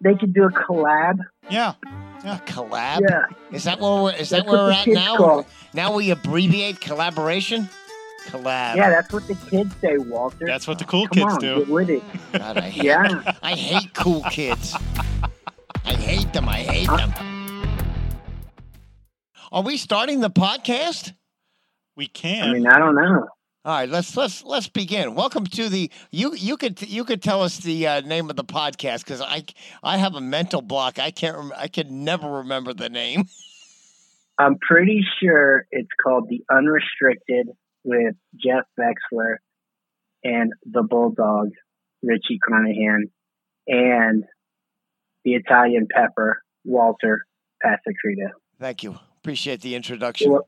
they could do a collab. Yeah. A collab? Yeah. Is that where we're, is that where we're at now? call. Now we abbreviate collaboration? Collab. Yeah, that's what the kids say, Walter. That's what the cool Come kids on, do. get with it. God, I hate, Yeah. I hate cool kids. I hate them. I hate them. Are we starting the podcast? We can. I mean, I don't know. All right, let's let's let's begin. Welcome to the you you could you could tell us the uh, name of the podcast because I I have a mental block. I can't rem- I can never remember the name. I'm pretty sure it's called The Unrestricted with Jeff Vexler and the Bulldog, Richie Carnahan, and the Italian Pepper, Walter Passacrita. Thank you. Appreciate the introduction. You're,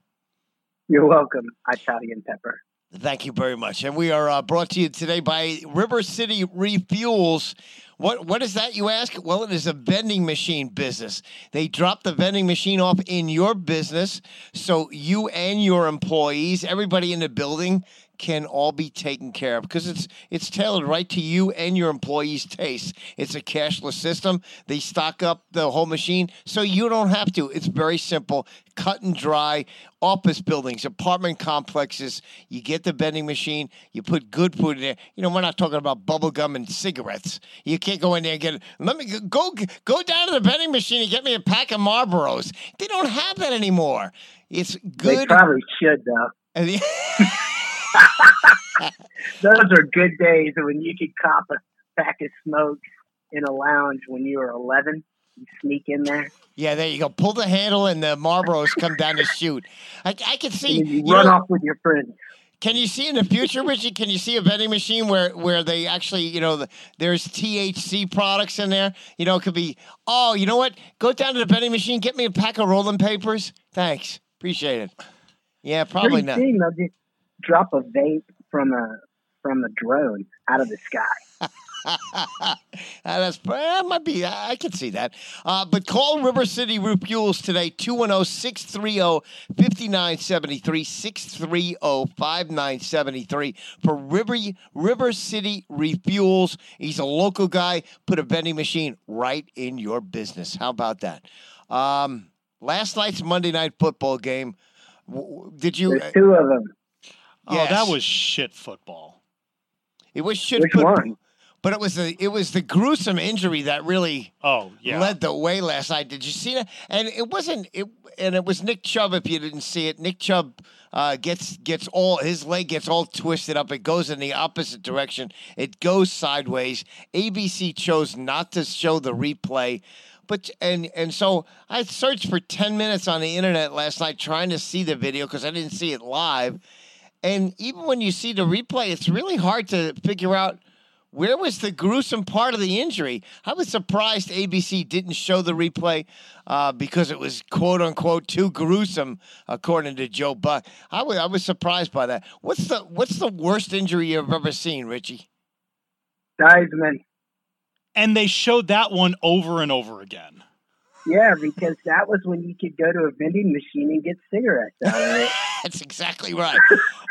you're welcome, Italian Pepper. Thank you very much. And we are uh, brought to you today by River City Refuels. What what is that you ask? Well, it is a vending machine business. They drop the vending machine off in your business so you and your employees, everybody in the building can all be taken care of because it's it's tailored right to you and your employees' taste. It's a cashless system. They stock up the whole machine so you don't have to. It's very simple, cut and dry. Office buildings, apartment complexes, you get the vending machine, you put good food in there. You know, we're not talking about bubble gum and cigarettes. You can't go in there and get let me go go down to the vending machine and get me a pack of Marlboros. They don't have that anymore. It's good. They probably should, though. Those are good days when you could cop a pack of smokes in a lounge when you were 11. You sneak in there Yeah, there you go. Pull the handle and the Marlboros come down to shoot. I, I can see. you you run know, off with your friends. Can you see in the future, Richie? Can you see a vending machine where where they actually, you know, the, there's THC products in there? You know, it could be. Oh, you know what? Go down to the vending machine, get me a pack of rolling papers. Thanks, appreciate it. Yeah, probably Pretty not. soon they'll just drop a vape from a from a drone out of the sky. That's that might be. I can see that. Uh, but call River City Refuels today oh, 210-630-5973 630-5973 for River River City Refuels. He's a local guy. Put a vending machine right in your business. How about that? Um, last night's Monday night football game. Did you? There's two of them. Oh, that was shit football. It was shit Which football, one? but it was the it was the gruesome injury that really Oh, yeah. led the way last night. Did you see that? And it wasn't it, and it was Nick Chubb. If you didn't see it, Nick Chubb uh, gets gets all his leg gets all twisted up. It goes in the opposite direction. It goes sideways. ABC chose not to show the replay. But and and so I searched for ten minutes on the internet last night trying to see the video because I didn't see it live. And even when you see the replay, it's really hard to figure out where was the gruesome part of the injury? I was surprised ABC didn't show the replay uh, because it was quote unquote too gruesome, according to Joe Buck. I was I was surprised by that. What's the what's the worst injury you've ever seen, Richie? Theismann. And they showed that one over and over again. Yeah, because that was when you could go to a vending machine and get cigarettes out of it. That's exactly right.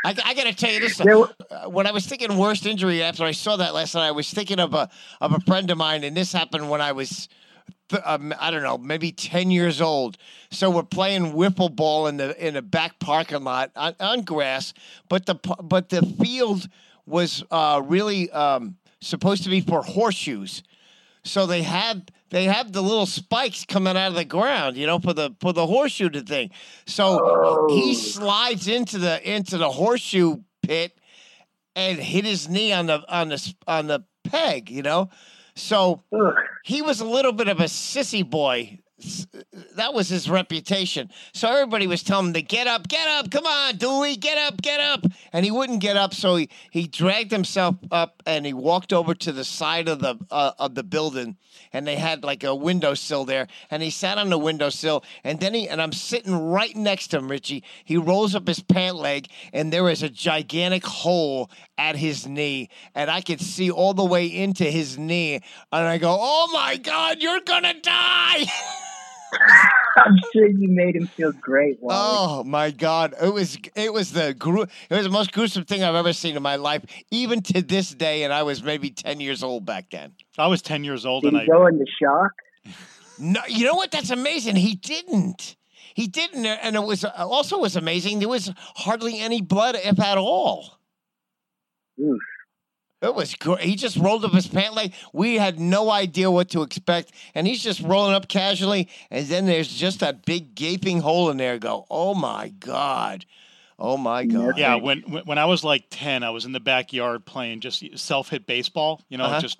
I, I got to tell you this. Uh, when I was thinking worst injury after I saw that last night, I was thinking of a of a friend of mine, and this happened when I was. Um, I don't know, maybe ten years old. So we're playing wiffle ball in the in a back parking lot on, on grass, but the but the field was uh, really um, supposed to be for horseshoes. So they had they have the little spikes coming out of the ground, you know, for the for the horseshoe to thing. So he Oh. slides into the into the horseshoe pit and hit his knee on the on the on the peg, you know. So he was a little bit of a sissy boy. That was his reputation. So everybody was telling him to get up, get up, come on, Dooley, get up, get up. And he wouldn't get up, so he, he dragged himself up and he walked over to the side of the uh, of the building, and they had like a windowsill there, and he sat on the windowsill, and then he and I'm sitting right next to him, Richie. He rolls up his pant leg, and there is a gigantic hole at his knee, and I could see all the way into his knee, and I go, "Oh my God, you're gonna die!" I'm sure you made him feel great. Wally. Oh my God! It was it was the gru- it was the most gruesome thing I've ever seen in my life, even to this day. And I was maybe ten years old back then. I was 10 years old Did and he I go into shock? No, you know what? That's amazing. He didn't. He didn't, and it was also was amazing. There was hardly any blood, if at all. Oof. It was great. He just rolled up his pant leg. We had no idea what to expect, and he's just rolling up casually. And then there's just that big gaping hole in there. Go, oh my god, oh my god. Yeah, when when when I was like ten, I was in the backyard playing just self hit baseball. You know, Uh-huh. just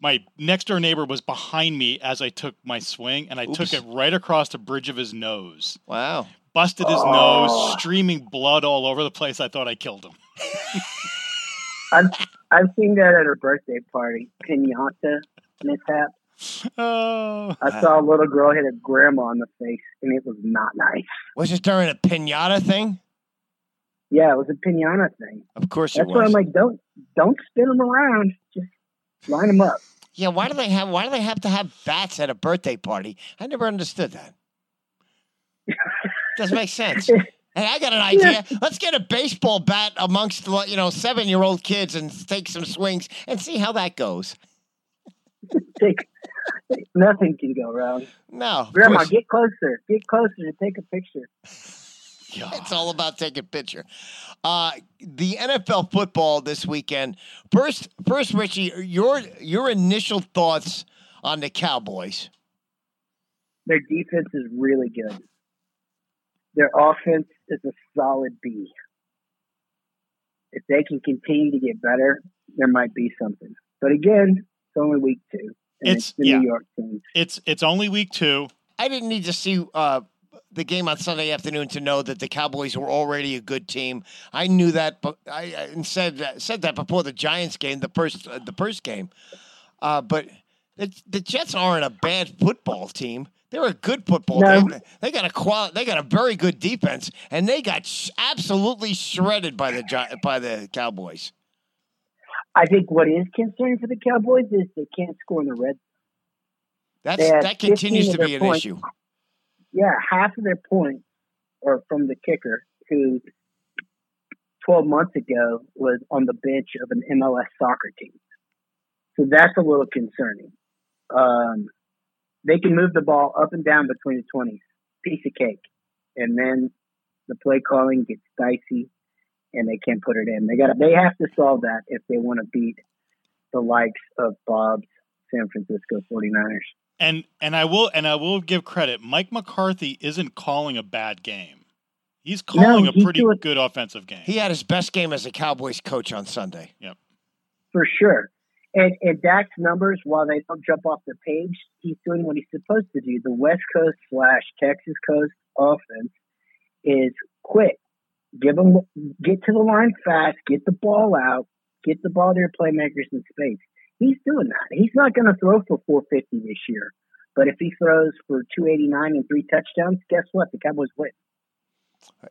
my next door neighbor was behind me as I took my swing, and I Oops. took it right across the bridge of his nose, Wow. busted his Oh. nose, streaming blood all over the place. I thought I killed him. I've I've seen that at her birthday party, pinata mishap. Oh, I saw a little girl hit a grandma in the face, and it was not nice. Was it during a pinata thing? Yeah, it was a pinata thing. Of course That's it why. I'm like, don't don't spin them around. Just line them up. yeah. Why do they have? Why do they have to have bats at a birthday party? I never understood that. Doesn't make sense. Hey, I got an idea. Let's get a baseball bat amongst you know seven year old kids and take some swings and see how that goes. Take nothing can go wrong. No, Grandma, get closer. Get closer and take a picture. it's all about taking a picture. Uh, the NFL football this weekend. First, first, Richie, your your initial thoughts on the Cowboys. Their defense is really good. Their offense is a solid B. If they can continue to get better, there might be something. But again, it's only week two. It's- it's, the yeah. New York team. it's it's only week two. I didn't need to see uh, the game on Sunday afternoon to know that the Cowboys were already a good team. I knew that, but I, I said that, said that before the Giants game, the first uh, the first game. Uh, but the, the Jets aren't a bad football team. They're a good football No. team. They got a quali- They got a very good defense, and they got sh- absolutely shredded by the by the Cowboys. I think what is concerning for the Cowboys is they can't score in the red. That's that continues to be an points. issue. Yeah, half of their points are from the kicker, who 12 months ago was on the bench of an MLS soccer team. So that's a little concerning. Um, they can move the ball up and down between the 20s, piece of cake. And then the play calling gets dicey and they can't put it in. They got they have to solve that if they want to beat the likes of Bob's San Francisco 49ers. And and I will and I will give credit. Mike McCarthy isn't calling a bad game. He's calling a he's pretty doing- good offensive game. He had his best game as a Cowboys coach on Sunday. Yep. For sure. And, and Dak's numbers, while they don't jump off the page, he's doing what he's supposed to do. The West Coast slash Texas Coast offense is quick. Give them, get to the line fast, get the ball out, get the ball to your playmakers in space. He's doing that. He's not going to throw for 450 this year, but if he throws for 289 and three touchdowns, guess what? The Cowboys win.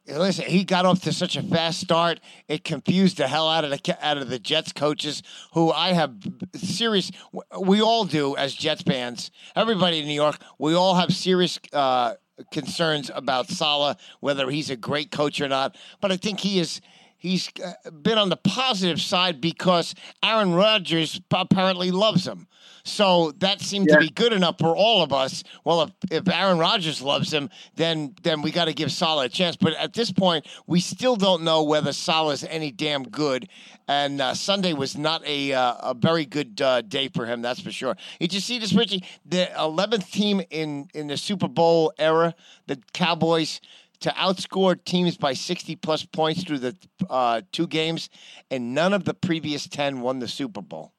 Listen, he got off to such a fast start. It confused the hell out of the out of the Jets coaches, who I have serious. We all do as Jets fans. Everybody in New York, we all have serious uh, concerns about Salah, whether he's a great coach or not. But I think he is. He's uh, been on the positive side because Aaron Rodgers apparently loves him. So that seemed to be good enough for all of us. Well, if, if Aaron Rodgers loves him, then then we got to give Salah a chance. But at this point, we still don't know whether Salah is any damn good. And uh, Sunday was not a uh, a very good uh, day for him. That's for sure. Did you see this, Richie? The eleventh team in in the Super Bowl era, the Cowboys. To outscore teams by 60 plus points through the uh, two games, and none of the previous 10 won the Super Bowl.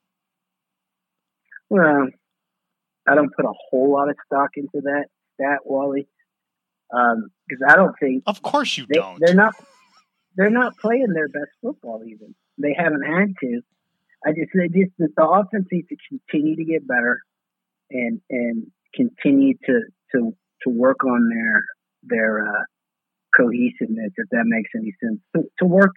Well, I don't put a whole lot of stock into that stat, Wally, because I don't think of course you they, don't. they're not they're not playing their best football even. They haven't had to. I just they just the offense needs to continue to get better and and continue to to to work on their their uh, cohesiveness if that makes any sense. To, to work,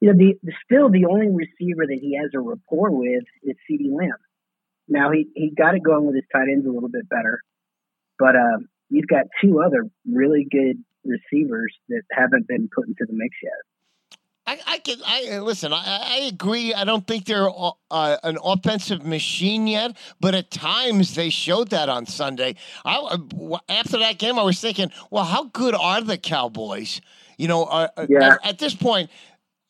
you know, the, still the only receiver that he has a rapport with is CeeDee Lamb. Now he he got it going with his tight ends a little bit better, but um, you've got two other really good receivers that haven't been put into the mix yet. I, I can. I listen. I, I agree. I don't think they're uh, an offensive machine yet, but at times they showed that on Sunday. I, uh, after that game, I was thinking, well, how good are the Cowboys? You know, uh, uh yeah. at, at this point,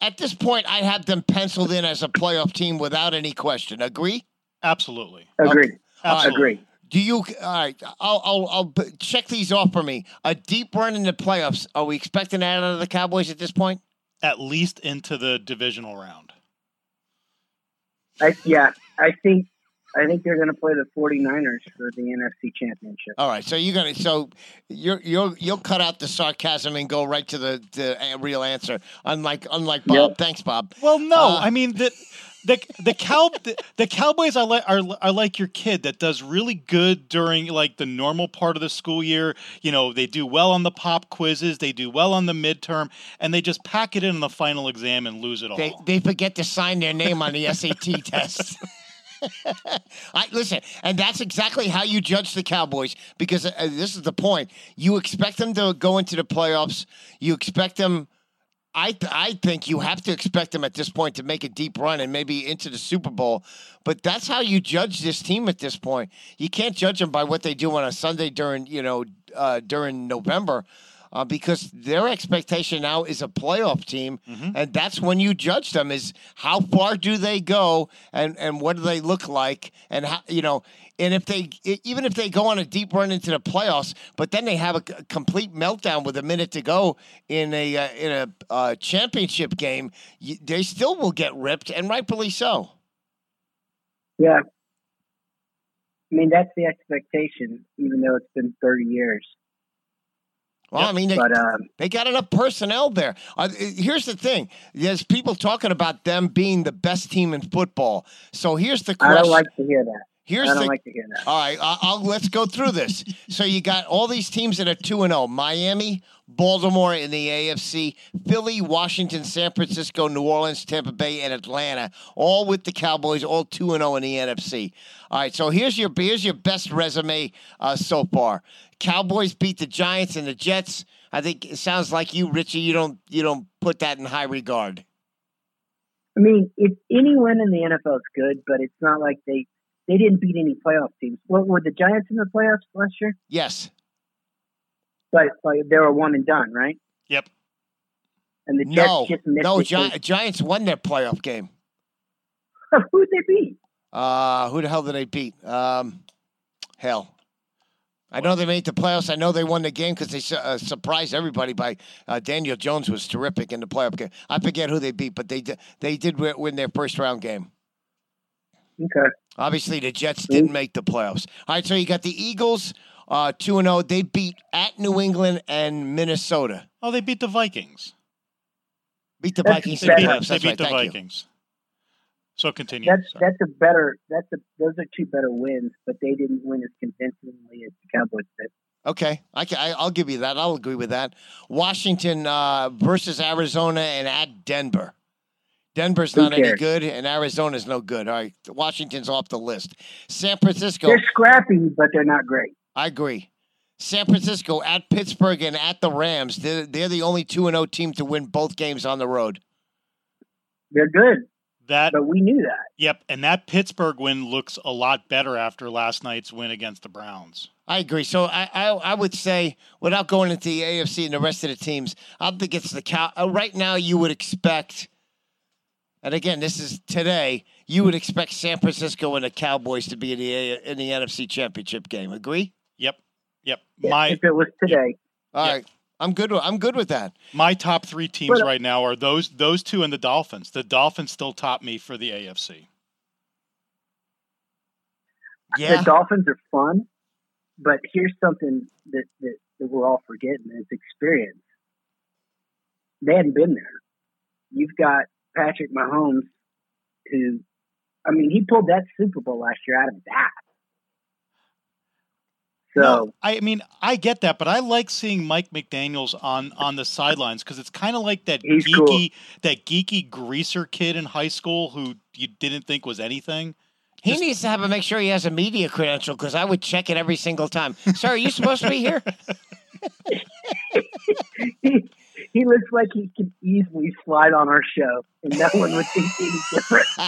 at this point, I have them penciled in as a playoff team without any question. Agree? Absolutely. Agree. Okay. Absolutely. Agree. Do you? All right. I'll, I'll I'll check these off for me. A deep run in the playoffs. Are we expecting that out of the Cowboys at this point? At least into the divisional round. I, yeah, I think I think they're going to play the 49ers for the NFC Championship. All right, so you're going to so you're you'll you'll cut out the sarcasm and go right to the the real answer. Unlike unlike Bob. Yep. Thanks, Bob. Well, no, uh, I mean the the the cow the, the cowboys are like are, are like your kid that does really good during like the normal part of the school year you know they do well on the pop quizzes they do well on the midterm and they just pack it in on the final exam and lose it all they, they forget to sign their name on the sat test I listen, and that's exactly how you judge the Cowboys because uh, this is the point. You expect them to go into the playoffs. You expect them I th- I think you have to expect them at this point to make a deep run and maybe into the Super Bowl. But that's how you judge this team at this point. You can't judge them by what they do on a Sunday during you know uh, during November. Uh, because their expectation now is a playoff team, mm-hmm. and that's when you judge them: is how far do they go, and and what do they look like, and how you know and if they, even if they go on a deep run into the playoffs, but then they have a, complete meltdown with a minute to go in a uh, in a uh, championship game, they still will get ripped, and rightfully so. Yeah, I mean that's the expectation, even though it's been thirty years. Well, I mean, they, but, um, they got enough personnel there. Uh, here's the thing: there's people talking about them being the best team in football. So here's the question. I don't like to hear that. Here's I don't the, like to hear that. All right, I'll, I'll, let's go through this. so you got all these teams that are two and zero: oh. Miami, Baltimore in the AFC, Philly, Washington, San Francisco, New Orleans, Tampa Bay, and Atlanta, all with the Cowboys, all two and zero oh in the NFC. All right, so here's your here's your best resume uh, so far. Cowboys beat the Giants and the Jets. I think it sounds like you, Richie. You don't you don't put that in high regard. I mean, if any win in the NFL is good, but it's not like they they didn't beat any playoff teams. What were the Giants in the playoffs last year? Yes. But like, they were one and done, right? Yep. And the Jets no, just missed no. Gi- Giants won their playoff game. Who did they beat? Uh, who the hell did they beat? Um, hell, I know they made the playoffs. I know they won the game because they uh, surprised everybody by uh, Daniel Jones was terrific in the playoff game. I forget who they beat, but they did, they did win their first round game. Okay. Obviously, the Jets didn't make the playoffs. All right, so you got the Eagles, uh, two and zero. Oh. They beat at New England and Minnesota. Oh, they beat the Vikings. Beat the Vikings. They beat, they beat right. the Thank Vikings. You. So continue. That's Sorry. that's a better. That's a those are two better wins, but they didn't win as convincingly as the Cowboys did. Okay, I can, I, will give you that. I'll agree with that. Washington uh, versus Arizona and at Denver. Denver's not any good, and Arizona's no good. All right, Washington's off the list. San Francisco. They're scrappy, but they're not great. I agree. San Francisco at Pittsburgh and at the Rams. They're, they're the only 2 0 team to win both games on the road. They're good. That, but we knew that. Yep, and that Pittsburgh win looks a lot better after last night's win against the Browns. I agree. So I, I, I would say, without going into the AFC and the rest of the teams, I think it's the cow. Uh, right now, you would expect and again, this is today. You would expect San Francisco and the Cowboys to be in the in the NFC Championship game. Agree? Yep. Yep. My if it was today. Yep. All yep. right. I'm good. With, I'm good with that. My top three teams but, right now are those those two and the Dolphins. The Dolphins still top me for the AFC. Yeah. The Dolphins are fun, but here's something that, that, that we're all forgetting: is experience. They hadn't been there. You've got Patrick Mahomes, who, I mean, he pulled that Super Bowl last year out of that. So no, I mean, I get that, but I like seeing Mike McDaniel's on on the sidelines because it's kind of like that geeky cool. that geeky greaser kid in high school who you didn't think was anything. He needs to have a make sure he has a media credential because I would check it every single time. Sir, are you supposed to be here? he, he looks like he could easily slide on our show, and no one would think any different.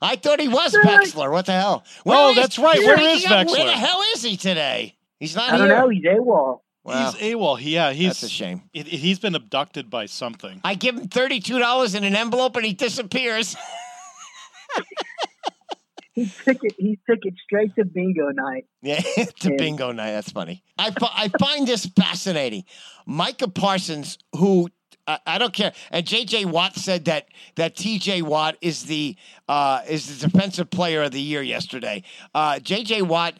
I thought he was Vexler. What the hell? Oh, is- that's right. Where is Where is Where the hell is he today? He's not I don't know. He's AWOL. Wow, He's AWOL. Yeah, he's that's a shame. it- it- he's been abducted by something. I give him thirty-two dollars in an envelope and he disappears. He took it. He took it straight to bingo night. Yeah, to Yeah. bingo night. That's funny. I, I find this fascinating. Micah Parsons, who I, I don't care, and J.J. Watt said that that T.J. Watt is the uh, is the defensive player of the year yesterday. Uh, J.J. Watt.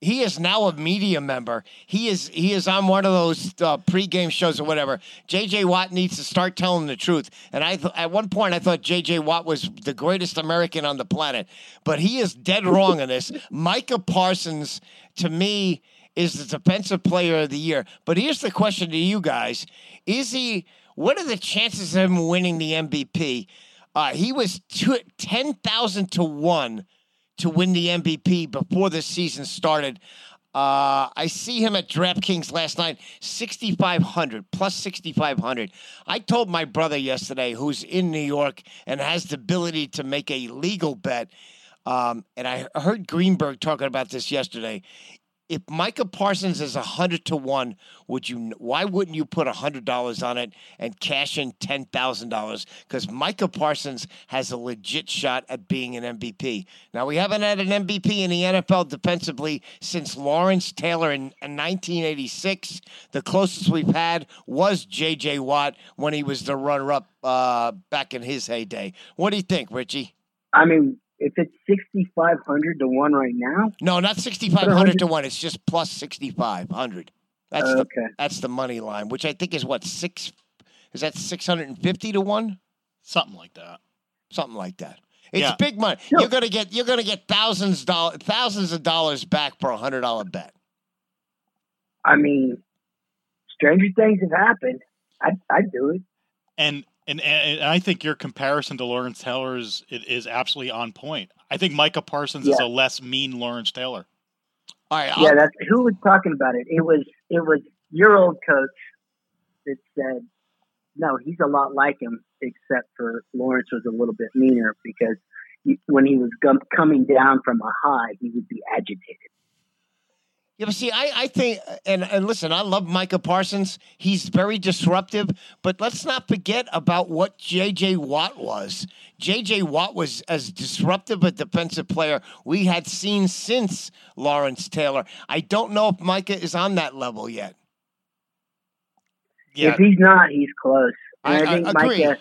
He is now a media member. He is he is on one of those uh, pregame shows or whatever. J.J. Watt needs to start telling the truth. And I th- at one point I thought J.J. Watt was the greatest American on the planet, but he is dead wrong on this. Micah Parsons, to me, is the defensive player of the year. But here's the question to you guys: Is he? What are the chances of him winning the MVP? Uh, he was two, ten thousand to one to win the MVP before the season started. Uh, I see him at DraftKings last night, 6,500 plus 6,500. I told my brother yesterday, who's in New York and has the ability to make a legal bet, um, and I heard Greenberg talking about this yesterday. If Micah Parsons is a 100 to 1, would you why wouldn't you put $100 on it and cash in $10,000 cuz Micah Parsons has a legit shot at being an MVP. Now we haven't had an MVP in the NFL defensively since Lawrence Taylor in, in 1986. The closest we've had was JJ Watt when he was the runner up uh, back in his heyday. What do you think, Richie? I mean, if it's sixty five hundred to one right now, No, not 6500 to 1, it's just plus 6500. That's the okay. That's the money line, which I think is what six. Is that six hundred and fifty to one? Something like that. Something like that. It's Yeah. big money. No. You're gonna get you're gonna get thousands dollars thousands of dollars back for a hundred dollar bet. I mean, stranger things have happened. I'd, I'd do it. And and and I think your comparison to Lawrence Taylor is it is absolutely on point. I think Micah Parsons is a less mean Lawrence Taylor. All right. Yeah, I'll- that's who was talking about it. It was it was your old coach that said, no, he's a lot like him, except for Lawrence was a little bit meaner because he, when he was gum, coming down from a high, he would be agitated. Yeah, but see, I, I think, and, and listen, I love Micah Parsons. He's very disruptive, but let's not forget about what J.J. Watt was. J.J. Watt was as disruptive a defensive player we had seen since Lawrence Taylor. I don't know if Micah is on that level yet. Yeah, If he's not, he's close. And I- I, I think agree. Micah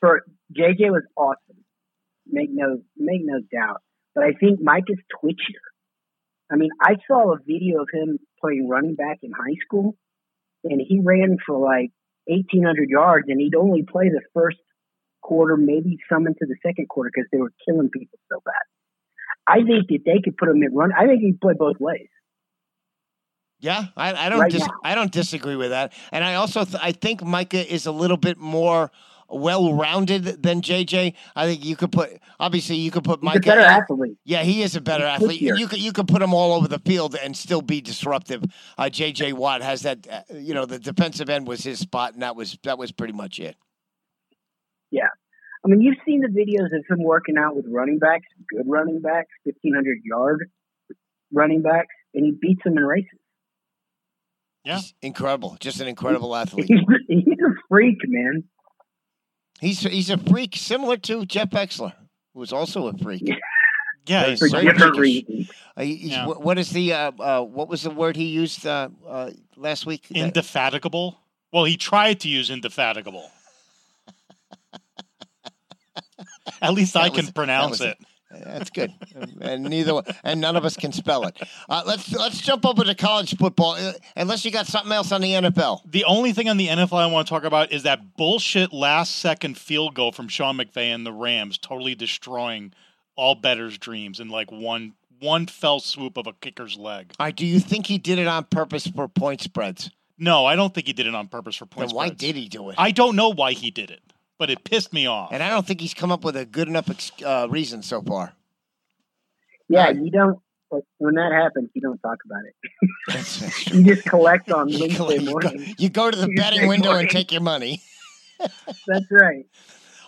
for JJ was awesome. Make no make no doubt. But I think Micah's twitchier. I mean, I saw a video of him playing running back in high school, and he ran for like eighteen hundred yards, and he'd only play the first quarter, maybe some into the second quarter because they were killing people so bad. I think that they could put him in run. I think he'd play both ways. Yeah, I, I don't Right dis- I don't disagree with that, and I also th- I think Micah is a little bit more well-rounded than JJ. I think you could put obviously you could put He's Micah. better in- athlete. Yeah, he is a better He's athlete. You could you could put him all over the field and still be disruptive. Uh, JJ Watt has that. Uh, you know, the defensive end was his spot, and that was that was pretty much it. Yeah, I mean, you've seen the videos of him working out with running backs, good running backs, fifteen hundred yard running backs, and he beats them in races. Yeah. Incredible, just an incredible athlete. He's, he's a freak, man. He's he's a freak, similar to Jeff Vexler, who is also a freak. yeah, he's For Very very different reasons. Uh, he's- Yeah. What is the uh, uh, what was the word he used uh, uh, last week? That- indefatigable. Well, he tried to use indefatigable. At least I That can was- pronounce that it. That's good, and neither one, and none of us can spell it. Uh, let's let's jump over to college football, uh, unless you got something else on the NFL. The only thing on the NFL I want to talk about is that bullshit last second field goal from Sean McVay and the Rams, totally destroying all betters' dreams in like one one fell swoop of a kicker's leg. All right, do you think he did it on purpose for point spreads? No, I don't think he did it on purpose for point Then why spreads. did he do it? I don't know why he did it. But it pissed me off. And I don't think he's come up with a good enough ex- uh, reason so far. Yeah, you don't. When that happens, you don't talk about it. That's, that's true. You just collect on You go, Wednesday you go- morning. you go to the Tuesday betting window and take your money. That's right.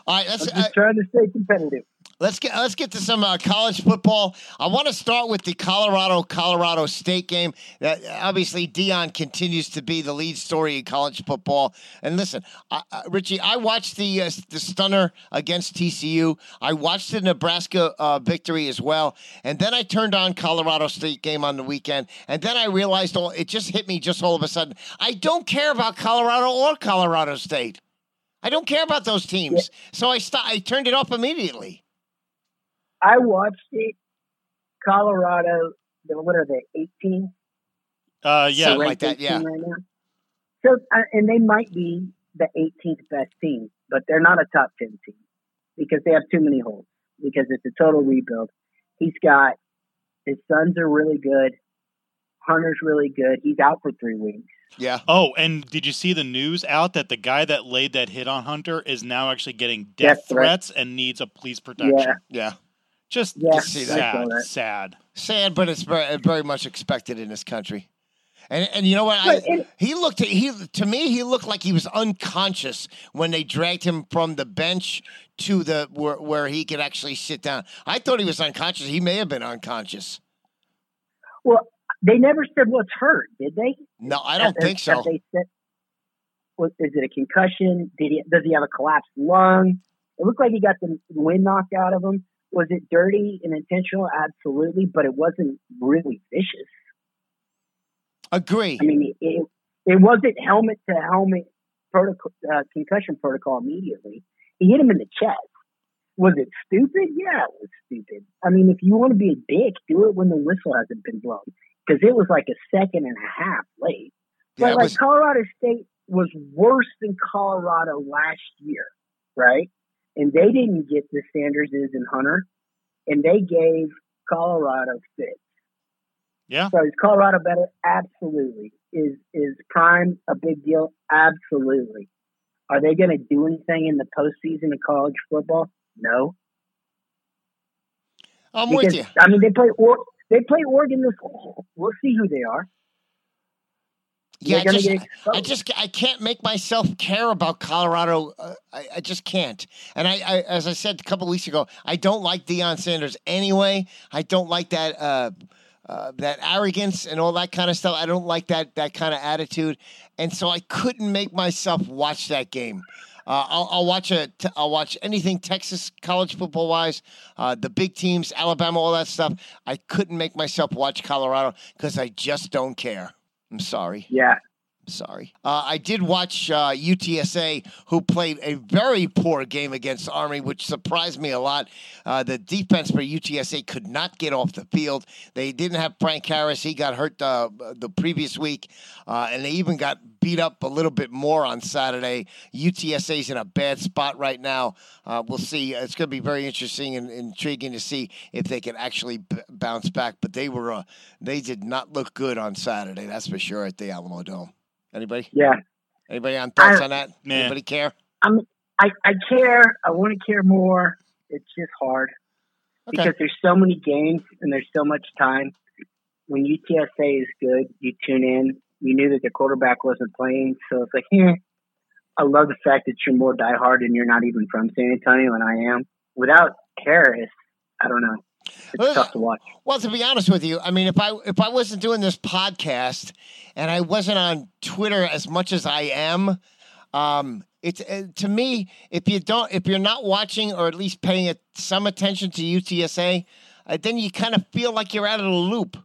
All right, I'm just uh, trying to stay competitive. Let's get let's get to some uh, college football. I want to start with the Colorado Colorado State game. That obviously Deion continues to be the lead story in college football. And listen, I, I, Richie, I watched the uh, the stunner against TCU. I watched the Nebraska uh, victory as well, and then I turned on Colorado State game on the weekend, and then I realized all it just hit me just all of a sudden. I don't care about Colorado or Colorado State. I don't care about those teams. So I st- I turned it off immediately. I watched it. Colorado, what are they? 18. Uh, yeah, So, like that, yeah. Right. So, uh, and they might be the 18th best team, but they're not a top 10 team because they have too many holes. Because it's a total rebuild. He's got his sons are really good. Hunter's really good. He's out for three weeks. Yeah. Oh, and did you see the news out that the guy that laid that hit on Hunter is now actually getting death, Death threat. threats and needs a police protection? Yeah, Yeah. Just Yeah, see that. Sad, sad. Sad, but it's very, very much expected in this country. And and you know what? I, it- he looked he to me he looked like he was unconscious when they dragged him from the bench to the where, where he could actually sit down. I thought he was unconscious. He may have been unconscious. Well, they never said what's hurt, did they? No, I don't Have- think so. They said, what, is it a concussion? Did he? Does he have a collapsed lung? It looked like he got the wind knocked out of him. Was it dirty and intentional? Absolutely, but it wasn't really vicious. Agree. I mean, it, it wasn't helmet to helmet protocol, uh, concussion protocol immediately. He hit him in the chest. Was it stupid? Yeah, it was stupid. I mean, if you want to be a dick, do it when the whistle hasn't been blown because it was like a second and a half late. Yeah, But like was- Colorado State was worse than Colorado last year, right? And they didn't get the Sanders and Hunter, and they gave Colorado six. Yeah. So is Colorado better? Absolutely. Is is Prime a big deal? Absolutely. Are they going to do anything in the postseason of college football? No. I'm with you. I mean, they play or they play Oregon this. We'll see who they are. Yeah, I just. I just I can't make myself care about Colorado. Uh, I, I just can't. And I, I, as I said a couple weeks ago, I don't like Deion Sanders anyway. I don't like that uh, uh, that arrogance and all that kind of stuff. I don't like that that kind of attitude. And so I couldn't make myself watch that game. Uh, I'll, I'll watch a. T- I'll watch anything Texas college football wise, uh, the big teams, Alabama, all that stuff. I couldn't make myself watch Colorado because I just don't care. I'm sorry. yeah. Sorry. Uh, I did watch uh, UTSA, who played a very poor game against Army, which surprised me a lot. Uh, the defense for UTSA could not get off the field. They didn't have Frank Harris. He got hurt uh, the previous week, uh, and they even got beat up a little bit more on Saturday. UTSA's in a bad spot right now. Uh, we'll see. It's going to be very interesting and intriguing to see if they can actually b- bounce back. But they were uh, they did not look good on Saturday. That's for sure at the Alamodome. Anybody? Yeah. Anybody on thoughts I- on that? Nah. Anybody care? I, I care. I want to care more. It's just hard Okay. because there's so many games and there's so much time. When UTSA is good, you tune in. You knew that the quarterback wasn't playing, so it's like. I love the fact that you're more diehard and you're not even from San Antonio, and I am. Without Harris, I don't know. It's tough to watch. Well, to be honest with you, I mean, if I if I wasn't doing this podcast and I wasn't on Twitter as much as I am, um, it's uh, to me if you don't if you're not watching or at least paying it, some attention to UTSA, uh, then you kind of feel like you're out of the loop.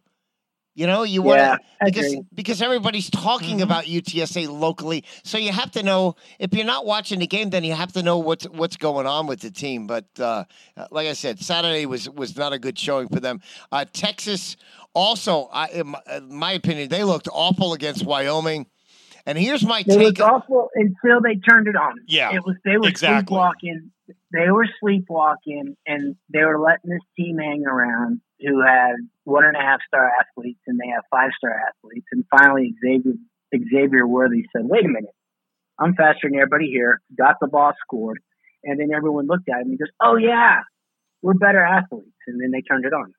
You know, you want Yeah, to I because agree. because everybody's talking Mhm. about UTSA locally, so you have to know if you're not watching the game, then you have to know what's what's going on with the team. But uh, like I said, Saturday was was not a good showing for them. Uh, Texas also, I, in my, in my opinion, they looked awful against Wyoming. And here's my It was take. awful until they turned it on. Yeah, it was they were exactly. sleepwalking. They were sleepwalking, and they were letting this team hang around who had one and a half star athletes, and they have five star athletes. And finally, Xavier Xavier Worthy said, "Wait a minute, I'm faster than everybody here. Got the ball, scored." and then everyone looked at him and goes, "Oh yeah, we're better athletes," and then they turned it on.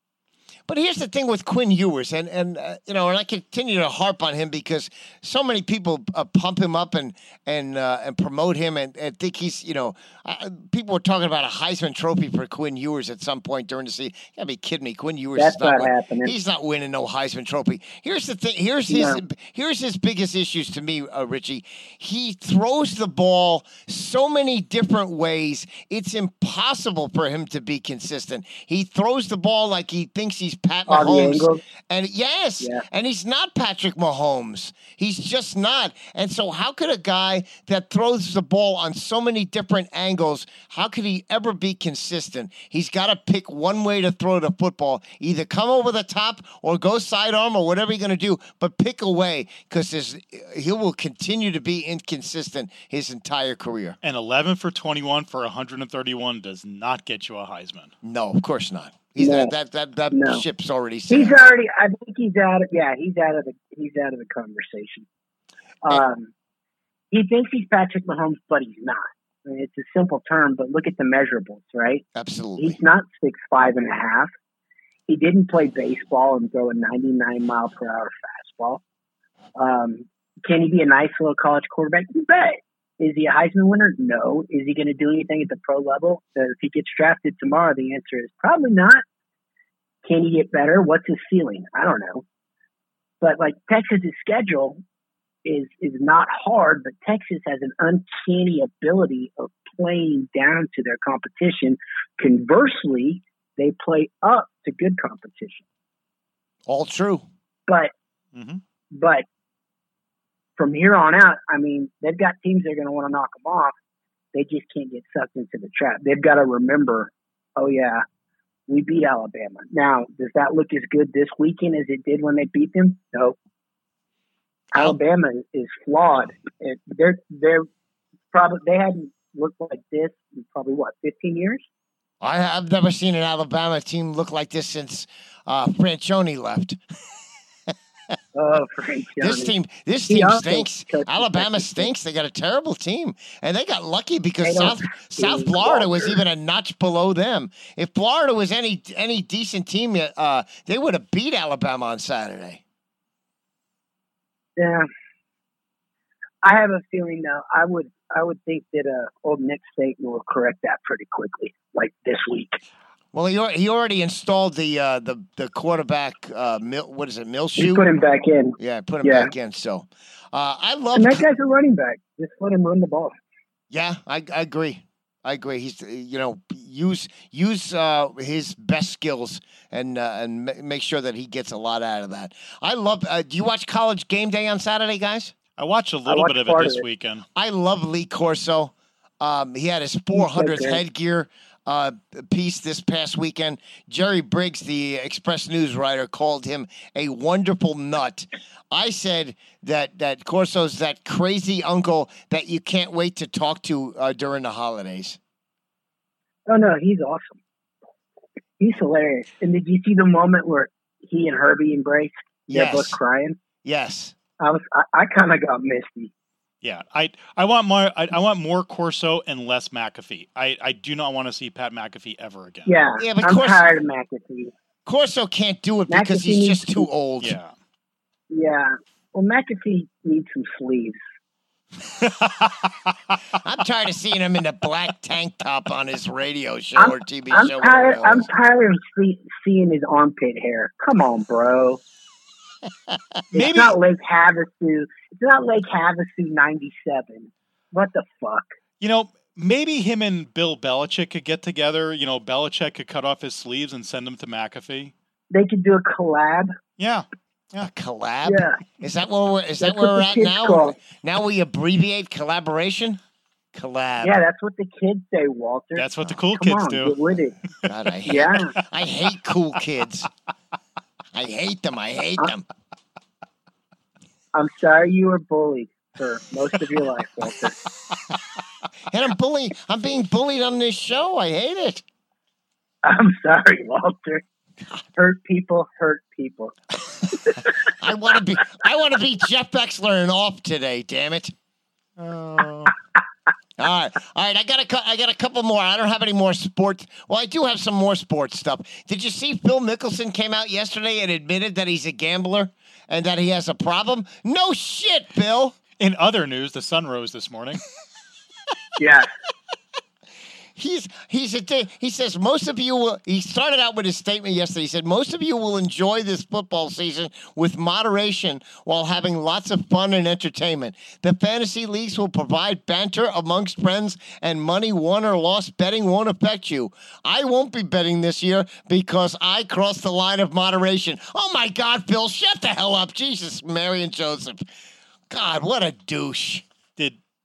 But here's the thing with Quinn Ewers, and and uh, you know, and I continue to harp on him because so many people uh, pump him up and and uh, and promote him, and, and think he's you know, uh, people were talking about a Heisman Trophy for Quinn Ewers at some point during the season. You gotta be kidding me! Quinn Ewers That's is not, not happening. He's not winning no Heisman Trophy. Here's the thing. Here's his here's his biggest issues to me, uh, Richie. He throws the ball so many different ways. It's impossible for him to be consistent. He throws the ball like he thinks he's Pat Mahomes. And yes, Yeah. and he's not Patrick Mahomes. He's just not. And so, how could a guy that throws the ball on so many different angles, how could he ever be consistent? He's got to pick one way to throw the football: either come over the top or go sidearm or whatever you're going to do, but pick a way because he will continue to be inconsistent his entire career. And 11 for 21 for 131 does not get you a Heisman. No, of course not. He's No. that that that, No. ship's already He's already. I think he's out. Of, yeah, he's out of the. He's out of the conversation. Um, he thinks he's Patrick Mahomes, but he's not. I mean, it's a simple term, but look at the measurables, right? Absolutely. He's not six five and a half. He didn't play baseball and throw a 99 mile per hour fastball. Um, can he be a nice little college quarterback? You bet. Is he a Heisman winner? No. Is he going to do anything at the pro level? If he gets drafted tomorrow, the answer is probably not. Can he get better? What's his ceiling? I don't know. But like Texas's schedule is is not hard, but Texas has an uncanny ability of playing down to their competition. Conversely, they play up to good competition. All true. But mm-hmm. but from here on out, I mean, they've got teams that are going to want to knock them off. They just can't get sucked into the trap. They've got to remember, oh yeah, we beat Alabama. Now, does that look as good this weekend as it did when they beat them? No. Alabama is flawed. It, they're they're probably they hadn't looked like this in probably what fifteen years. I have never seen an Alabama team look like this since uh, Franchione left. Oh, Frank This team, this team stinks. Alabama stinks. They got a terrible team, and they got lucky because South South Florida was even a notch below them. If Florida was any any decent team, uh, they would have beat Alabama on Saturday. Yeah. I have a feeling though. I would I would think that uh, old Nick Saban will correct that pretty quickly, like this week. Well, he, he already installed the uh, the the quarterback. Uh, Mil, what is it, He Milshoe? put him back in, yeah, put him Yeah. back in. So, uh, I love. and that guy's a running back. Just let him run the ball. Yeah, I, I agree. I agree. He's you know use use uh, his best skills and uh, and ma- make sure that he gets a lot out of that. I love. Uh, do you watch College Game Day on Saturday, guys? I watch a little watched bit of it this of it. weekend. I love Lee Corso. Um, he had his 400th great. headgear uh, piece this past weekend. Jerry Briggs, the Express News writer, called him a wonderful nut. I said that that Corso's that crazy uncle that you can't wait to talk to uh, during the holidays. Oh no, he's awesome. He's hilarious. And did you see the moment where he and Herbie embraced? They're both crying. yes. I was I, I kind of got misty. Yeah, I I want more I, I want more Corso and less McAfee. I, I do not want to see Pat McAfee ever again. Yeah, Yeah, but I'm Corso- tired of McAfee. Corso can't do it because he's needs just to- too old. Yeah. Yeah. Well, McAfee needs some sleeves. I'm tired of seeing him in the black tank top on his radio show I'm- or TV I'm show. tired. I'm tired of see, seeing his armpit hair. Come on, bro. Maybe It's not Lake Havasu. It's not Lake Havasu '97. What the fuck? you know, maybe him and Bill Belichick could get together. You know, Belichick could cut off his sleeves and send them to McAfee. They could do a collab. Yeah. A collab? Yeah, Is that where we're, is that where we're at now? call. Now we abbreviate collaboration? Collab. yeah. That's what the kids say, Walter. That's what the cool Come kids on, do. get with it. God, I hate, Yeah. I hate cool kids. I hate them. I hate them. I'm sorry you were bullied for most of your life, Walter. And I'm bullying. I'm being bullied on this show. I hate it. I'm sorry, Walter. Hurt people hurt people. I want to be. I want to be Jeff Vexler and off today. Damn it. Oh. All right, all right. I got a, cou- I got a couple more. I don't have any more sports. Well, I do have some more sports stuff. Did you see Phil Mickelson came out yesterday and admitted that he's a gambler and that he has a problem? No shit, Bill. In other news, the sun rose this morning. Yeah. He's he's. He says most of you will. He started out with his statement yesterday. He said most of you will enjoy this football season with moderation while having lots of fun and entertainment. The fantasy leagues will provide banter amongst friends, and money won or lost betting won't affect you. I won't be betting this year because I crossed the line of moderation. Oh my God, Phil, shut the hell up, Jesus, Mary and Joseph. God, what a douche.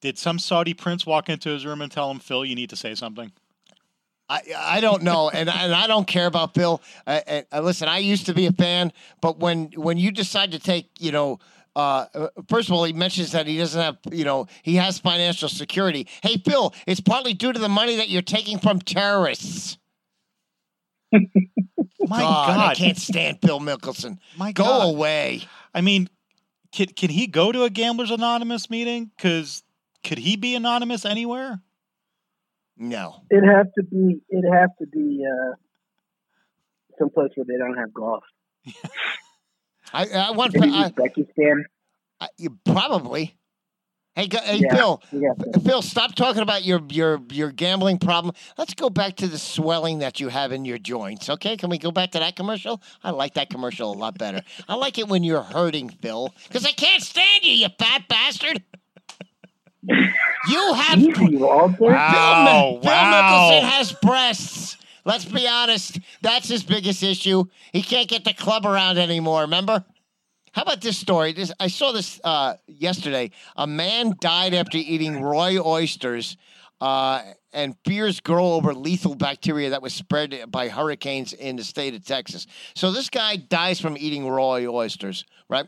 Did some Saudi prince walk into his room and tell him, Phil, you need to say something? I, I don't know, and and I don't care about Phil. Uh, uh, listen, I used to be a fan, but when when you decide to take, you know, uh, uh, first of all, he mentions that he doesn't have, you know, he has financial security. Hey, Phil, it's partly due to the money that you're taking from terrorists. My God, God, I can't stand Phil Mickelson. My Go God. away. I mean, can can he go to a Gamblers Anonymous meeting? Because could he be anonymous anywhere? No. It'd have to be. It'd have to be uh, someplace where they don't have golf. I, I want. Maybe I, Uzbekistan. I, you probably. Hey, go, hey, Yeah. Phil. We Phil, stop talking about your your your gambling problem. Let's go back to the swelling that you have in your joints. Okay, can we go back to that commercial? I like that commercial a lot better. I like it when you're hurting, Phil, because I can't stand you, you fat bastard. You have Easy, Walter. Phil, Wow, Phil wow. Mickelson has breasts. Let's be honest. That's his biggest issue. He can't get the club around anymore. Remember? How about this story? This I saw this uh, yesterday. A man died after eating roy oysters, uh, and fears grow over lethal bacteria that was spread by hurricanes in the state of Texas. So this guy dies from eating roy oysters, right?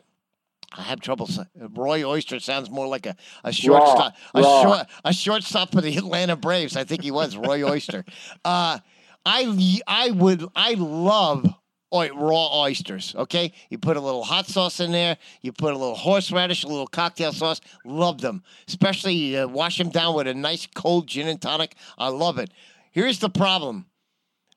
I have trouble. Roy Oyster sounds more like a, a shortstop, a raw. short, a shortstop for the Atlanta Braves. I think he was Roy Oyster. Uh, I I would I love oy, raw oysters. Okay, you put a little hot sauce in there. You put a little horseradish, a little cocktail sauce. Love them, especially uh, wash them down with a nice cold gin and tonic. I love it. Here's the problem.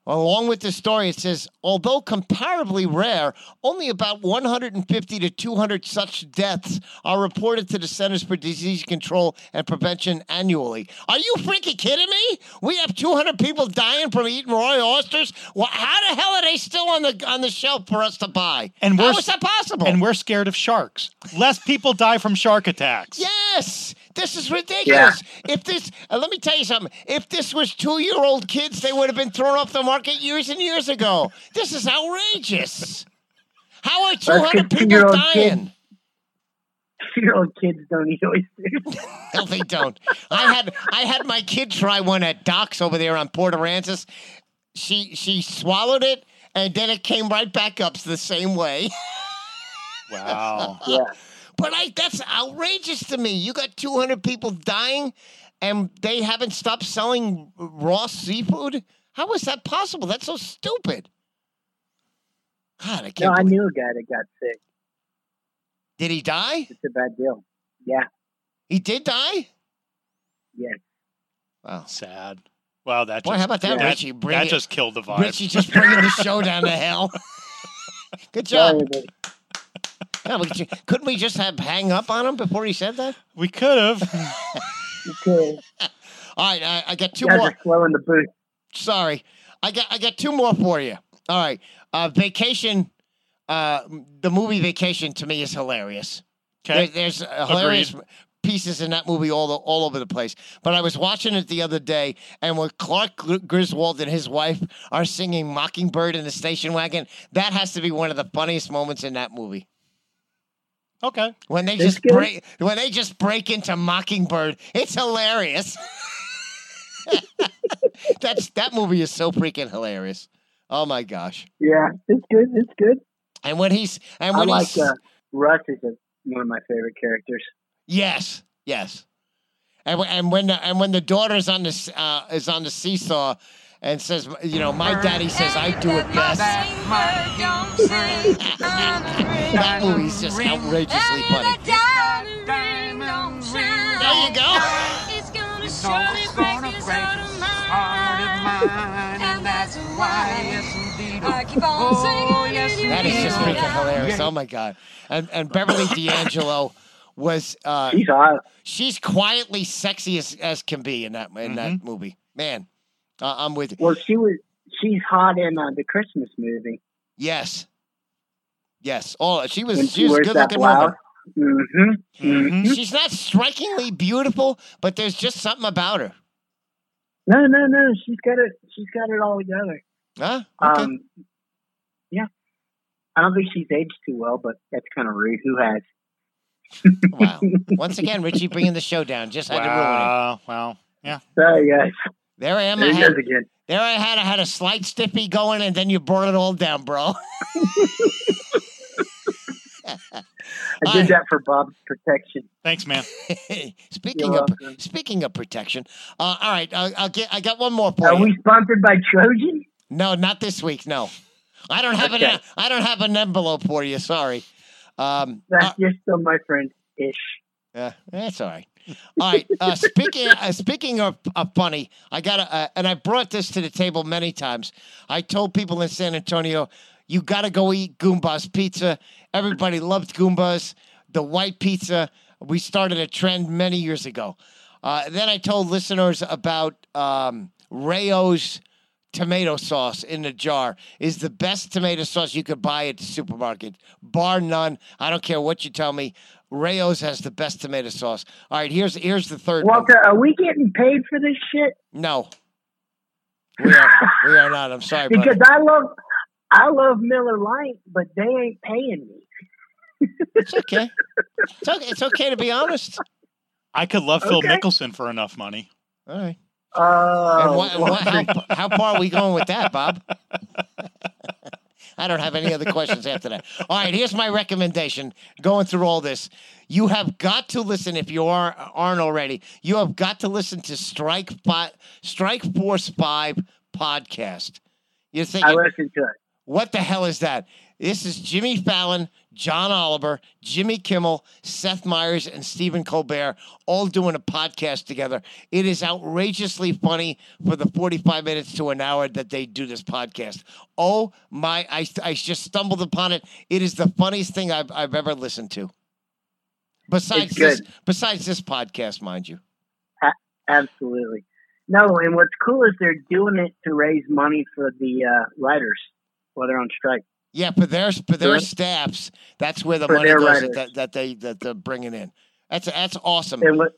Along with the story, it says, although comparably rare, only about 150 to 200 such deaths are reported to the Centers for Disease Control and Prevention annually. Are you freaking kidding me? We have 200 people dying from eating roy oysters. Wha how the hell are they still on the on the shelf for us to buy? And how we're is that possible? And we're scared of sharks. Less people die from shark attacks. Yes, this is ridiculous. If this, uh, let me tell you something. If this was two-year-old kids, they would have been thrown off the market years and years ago. This is outrageous. How are two hundred people two-year-old dying? Two-year-old kids don't eat oysters. No, they don't. I had I had my kid try one at Doc's over there on Port Aransas. She she swallowed it and then it came right back up the same way. Wow. yeah. But I that's outrageous to me. You got 200 people dying and they haven't stopped selling raw seafood? How is that possible? That's so stupid. God, I can't I believe- knew a guy that got sick. Did he die? It's a bad deal. Yeah. He did die? Yeah. Wow. Sad. Wow, that Boy, just, how about that, Yeah. Richie? Bring that it- just killed the vibe. Richie just bringing the show down to hell. Good job. but Yeah, we could- couldn't we just have hang up on him before he said that? We could have. you could. All right, I, I got two more. are slow in the booth. Sorry, I got I got two more for you. All right, uh, Vacation. Uh, the movie Vacation to me is hilarious. There- Okay. there's uh, hilarious pieces in that movie all the, all over the place. But I was watching it the other day, and when Clark Griswold and his wife are singing "Mockingbird" in the station wagon, that has to be one of the funniest moments in that movie. Okay. When they It's just good. break when they just break into Mockingbird, it's hilarious. That's that movie is so freaking hilarious. Oh my gosh! Yeah, it's good. It's good. And when he's and I when like he's uh, Russ is a, one of my favorite characters. yes, yes. And when- and when the, and when the daughter's on the uh, is on the seesaw and says, you know, my daddy says I do it best. that movie's just outrageously funny. There you go. Surely gonna break heart of mine, and that's why, yes indeed. I keep on singing. That is just freaking hilarious. Oh my god! And and Beverly D'Angelo was uh, She's hot. she's quietly sexy as, as can be in that in that movie. Man, uh, I'm with you. Well, she was. She's hot in uh, the Christmas movie Yes, yes. Oh, she was when she she was good that looking blouse. woman. Mm-hmm. Mhm. She's not strikingly beautiful, but there's just something about her. No, no, no. She's got it. She's got it all together. Huh? Okay. Um, yeah. I don't think she's aged too well, but that's kind of rude. Who has? wow. Once again, Richie bringing the show down. Just had to ruin it. Wow. Wow. Yeah. Sorry, guys. There I am. There I had, again. there I had. I had a slight stiffy going, and then you brought it all down, bro. I Hi. did that for Bob's protection. Thanks, man. speaking You're of welcome. speaking of protection, uh, all right, I'll, I'll get. I got one more for Are you. we sponsored by Trojan? No, not this week. No, I don't have Okay. an. I don't have an envelope for you. Sorry. Um, That's uh, just still my friend Ish. uh, that's all right. All right. Uh, speaking uh, speaking of, of funny, I got to, uh, and I brought this to the table many times. I told people in San Antonio, you got to go eat Goomba's pizza. Everybody loved Goomba's. The white pizza. We started a trend many years ago. Uh, then I told listeners about um, Rao's tomato sauce in a jar is the best tomato sauce you could buy at the supermarket, bar none. I don't care what you tell me. Rao's has the best tomato sauce. All right, here's here's the third one. Walter, are we getting paid for this shit? No, we are we are not. I'm sorry, brother. Because I love, I love Miller Lite, but they ain't paying me. It's okay. It's okay. It's okay to be honest. I could love Phil Mickelson for enough money. All right. Oh, And what, what, how, how far are we going with that, Bob? I don't have any other questions after that. All right, here's my recommendation. Going through all this, you have got to listen if you are aren't already. You have got to listen to Strike Fi- Strike Force Five podcast. You're I thinking, listened to it. what the hell is that? This is Jimmy Fallon, John Oliver, Jimmy Kimmel, Seth Meyers, and Stephen Colbert all doing a podcast together. It is outrageously funny for the 45 minutes to an hour that they do this podcast. Oh my, I, I just stumbled upon it. It is the funniest thing I've, I've ever listened to. Besides this, besides this podcast, mind you. Absolutely. No, and what's cool is they're doing it to raise money for the uh, writers while they're on strike. Yeah, but their but their staffs, that's where the money goes that, that they that they're bringing in. That's that's awesome. And what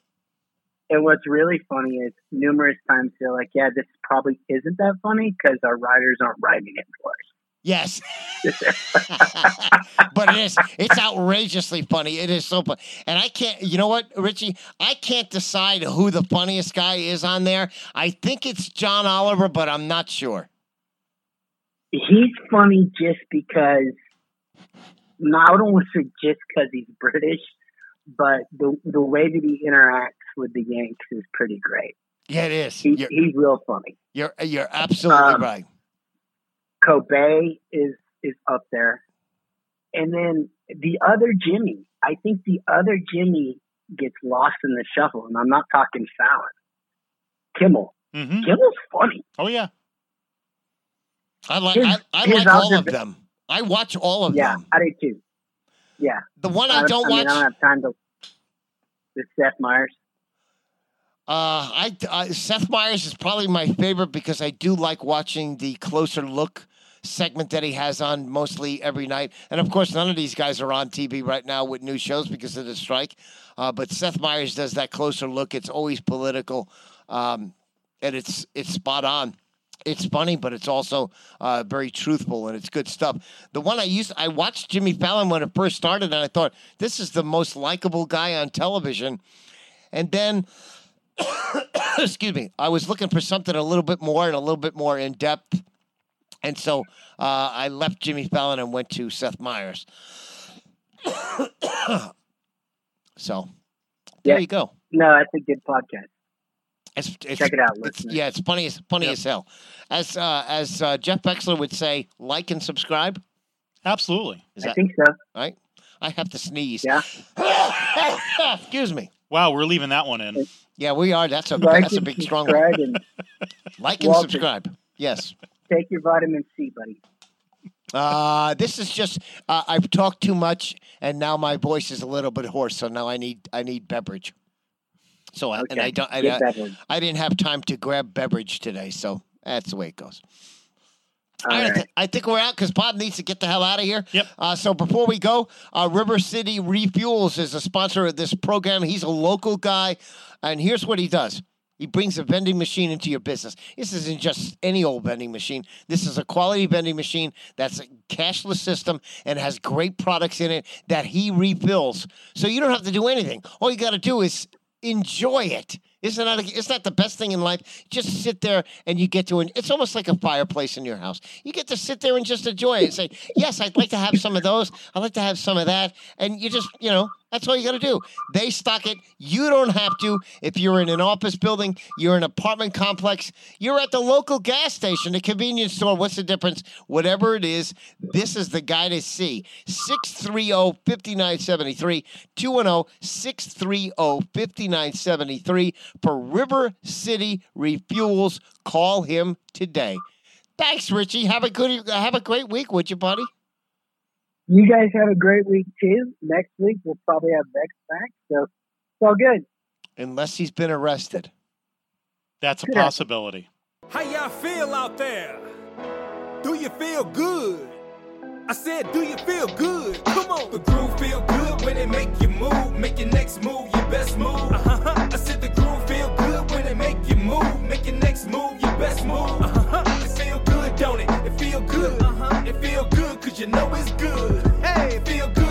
and what's really funny is numerous times they're like, "Yeah, this probably isn't that funny because our writers aren't writing it for us." Yes. but it is it's outrageously funny. It is so fun. And I can't you know what, Richie? I can't decide who the funniest guy is on there. I think it's John Oliver, but I'm not sure. He's funny just because. No, I don't want to just because he's British, but the the way that he interacts with the Yanks is pretty great. Yeah, it is. He, he's real funny. you're, you're absolutely Um, right. Colbert is is up there, and then the other Jimmy. I think the other Jimmy gets lost in the shuffle, and I'm not talking Fallon. Kimmel. hmm Kimmel's funny. Oh yeah. I like his- I, I like all of them. I watch all of Yeah, them. Yeah, I do too. Yeah, The one I don't I mean, watch I don't have time to. The Seth Meyers. Uh, I, I Seth Meyers is probably my favorite because I do like watching the closer look segment that he has on mostly every night. And of course, none of these guys are on TV right now with new shows because of the strike. Uh, but Seth Meyers does that closer look. It's always political, um, and it's it's spot on. It's funny, but it's also uh, very truthful and it's good stuff. The one I used, I watched Jimmy Fallon when it first started, and I thought this is the most likable guy on television. And then excuse me, I was looking for something a little bit more and a little bit more in depth. And so uh, I left Jimmy Fallon and went to Seth Meyers. so there Yeah. you go. No, that's a good podcast. It's, it's, Check it out, It's, listeners. yeah, it's funny as funny Yep. as hell. As uh, as uh, Jeff Vexler would say, like and subscribe. Absolutely. Is I that think so. right? I have to sneeze. Yeah. Excuse me. Wow, we're leaving that one in. Yeah, we are. That's a Like that's a big strong one. and Like and Walter. subscribe. Yes. take your vitamin C, buddy. Uh, this is just uh, I've talked too much, and now my voice is a little bit hoarse. So now I need I need beverage. So I, and I don't I, get I. I didn't have time to grab beverage today, so that's the way it goes. All All right, I, right. I think we're out because Bob needs to get the hell out of here. Yep. Uh, so before we go, uh, River City Refuels is a sponsor of this program. He's a local guy, and here's what he does. He brings a vending machine into your business. This isn't just any old vending machine. This is a quality vending machine that's a cashless system and has great products in it that he refills. So you don't have to do anything. All you got to do is enjoy it. Isn't that? A, isn't that the best thing in life? Just sit there and you get to. en- It's almost like a fireplace in your house. You get to sit there and just enjoy it and say, "Yes, I'd like to have some of those. I'd like to have some of that." And you just, you know, that's all you got to do. They stock it. You don't have to. If you're in an office building, you're in an apartment complex, you're at the local gas station, the convenience store. What's the difference? Whatever it is, this is the guy to see. 630 5973 210 630 5973 for River City Refuels. Call him today. Thanks, Richie. Have a good, have a great week, would you, buddy? You guys have a great week too. Next week we'll probably have Vex back, so it's all good. Unless he's been arrested. That's a Good. possibility. How y'all feel out there? Do you feel good? I said, do you feel good? Come on. The groove feel good when it make you move. Make your next move your best move. Uh-huh move, make your next move your best move. Uh-huh. It feel good, don't it? It feel good. Uh-huh. It feel good, cause you know it's good. Hey, it feel good.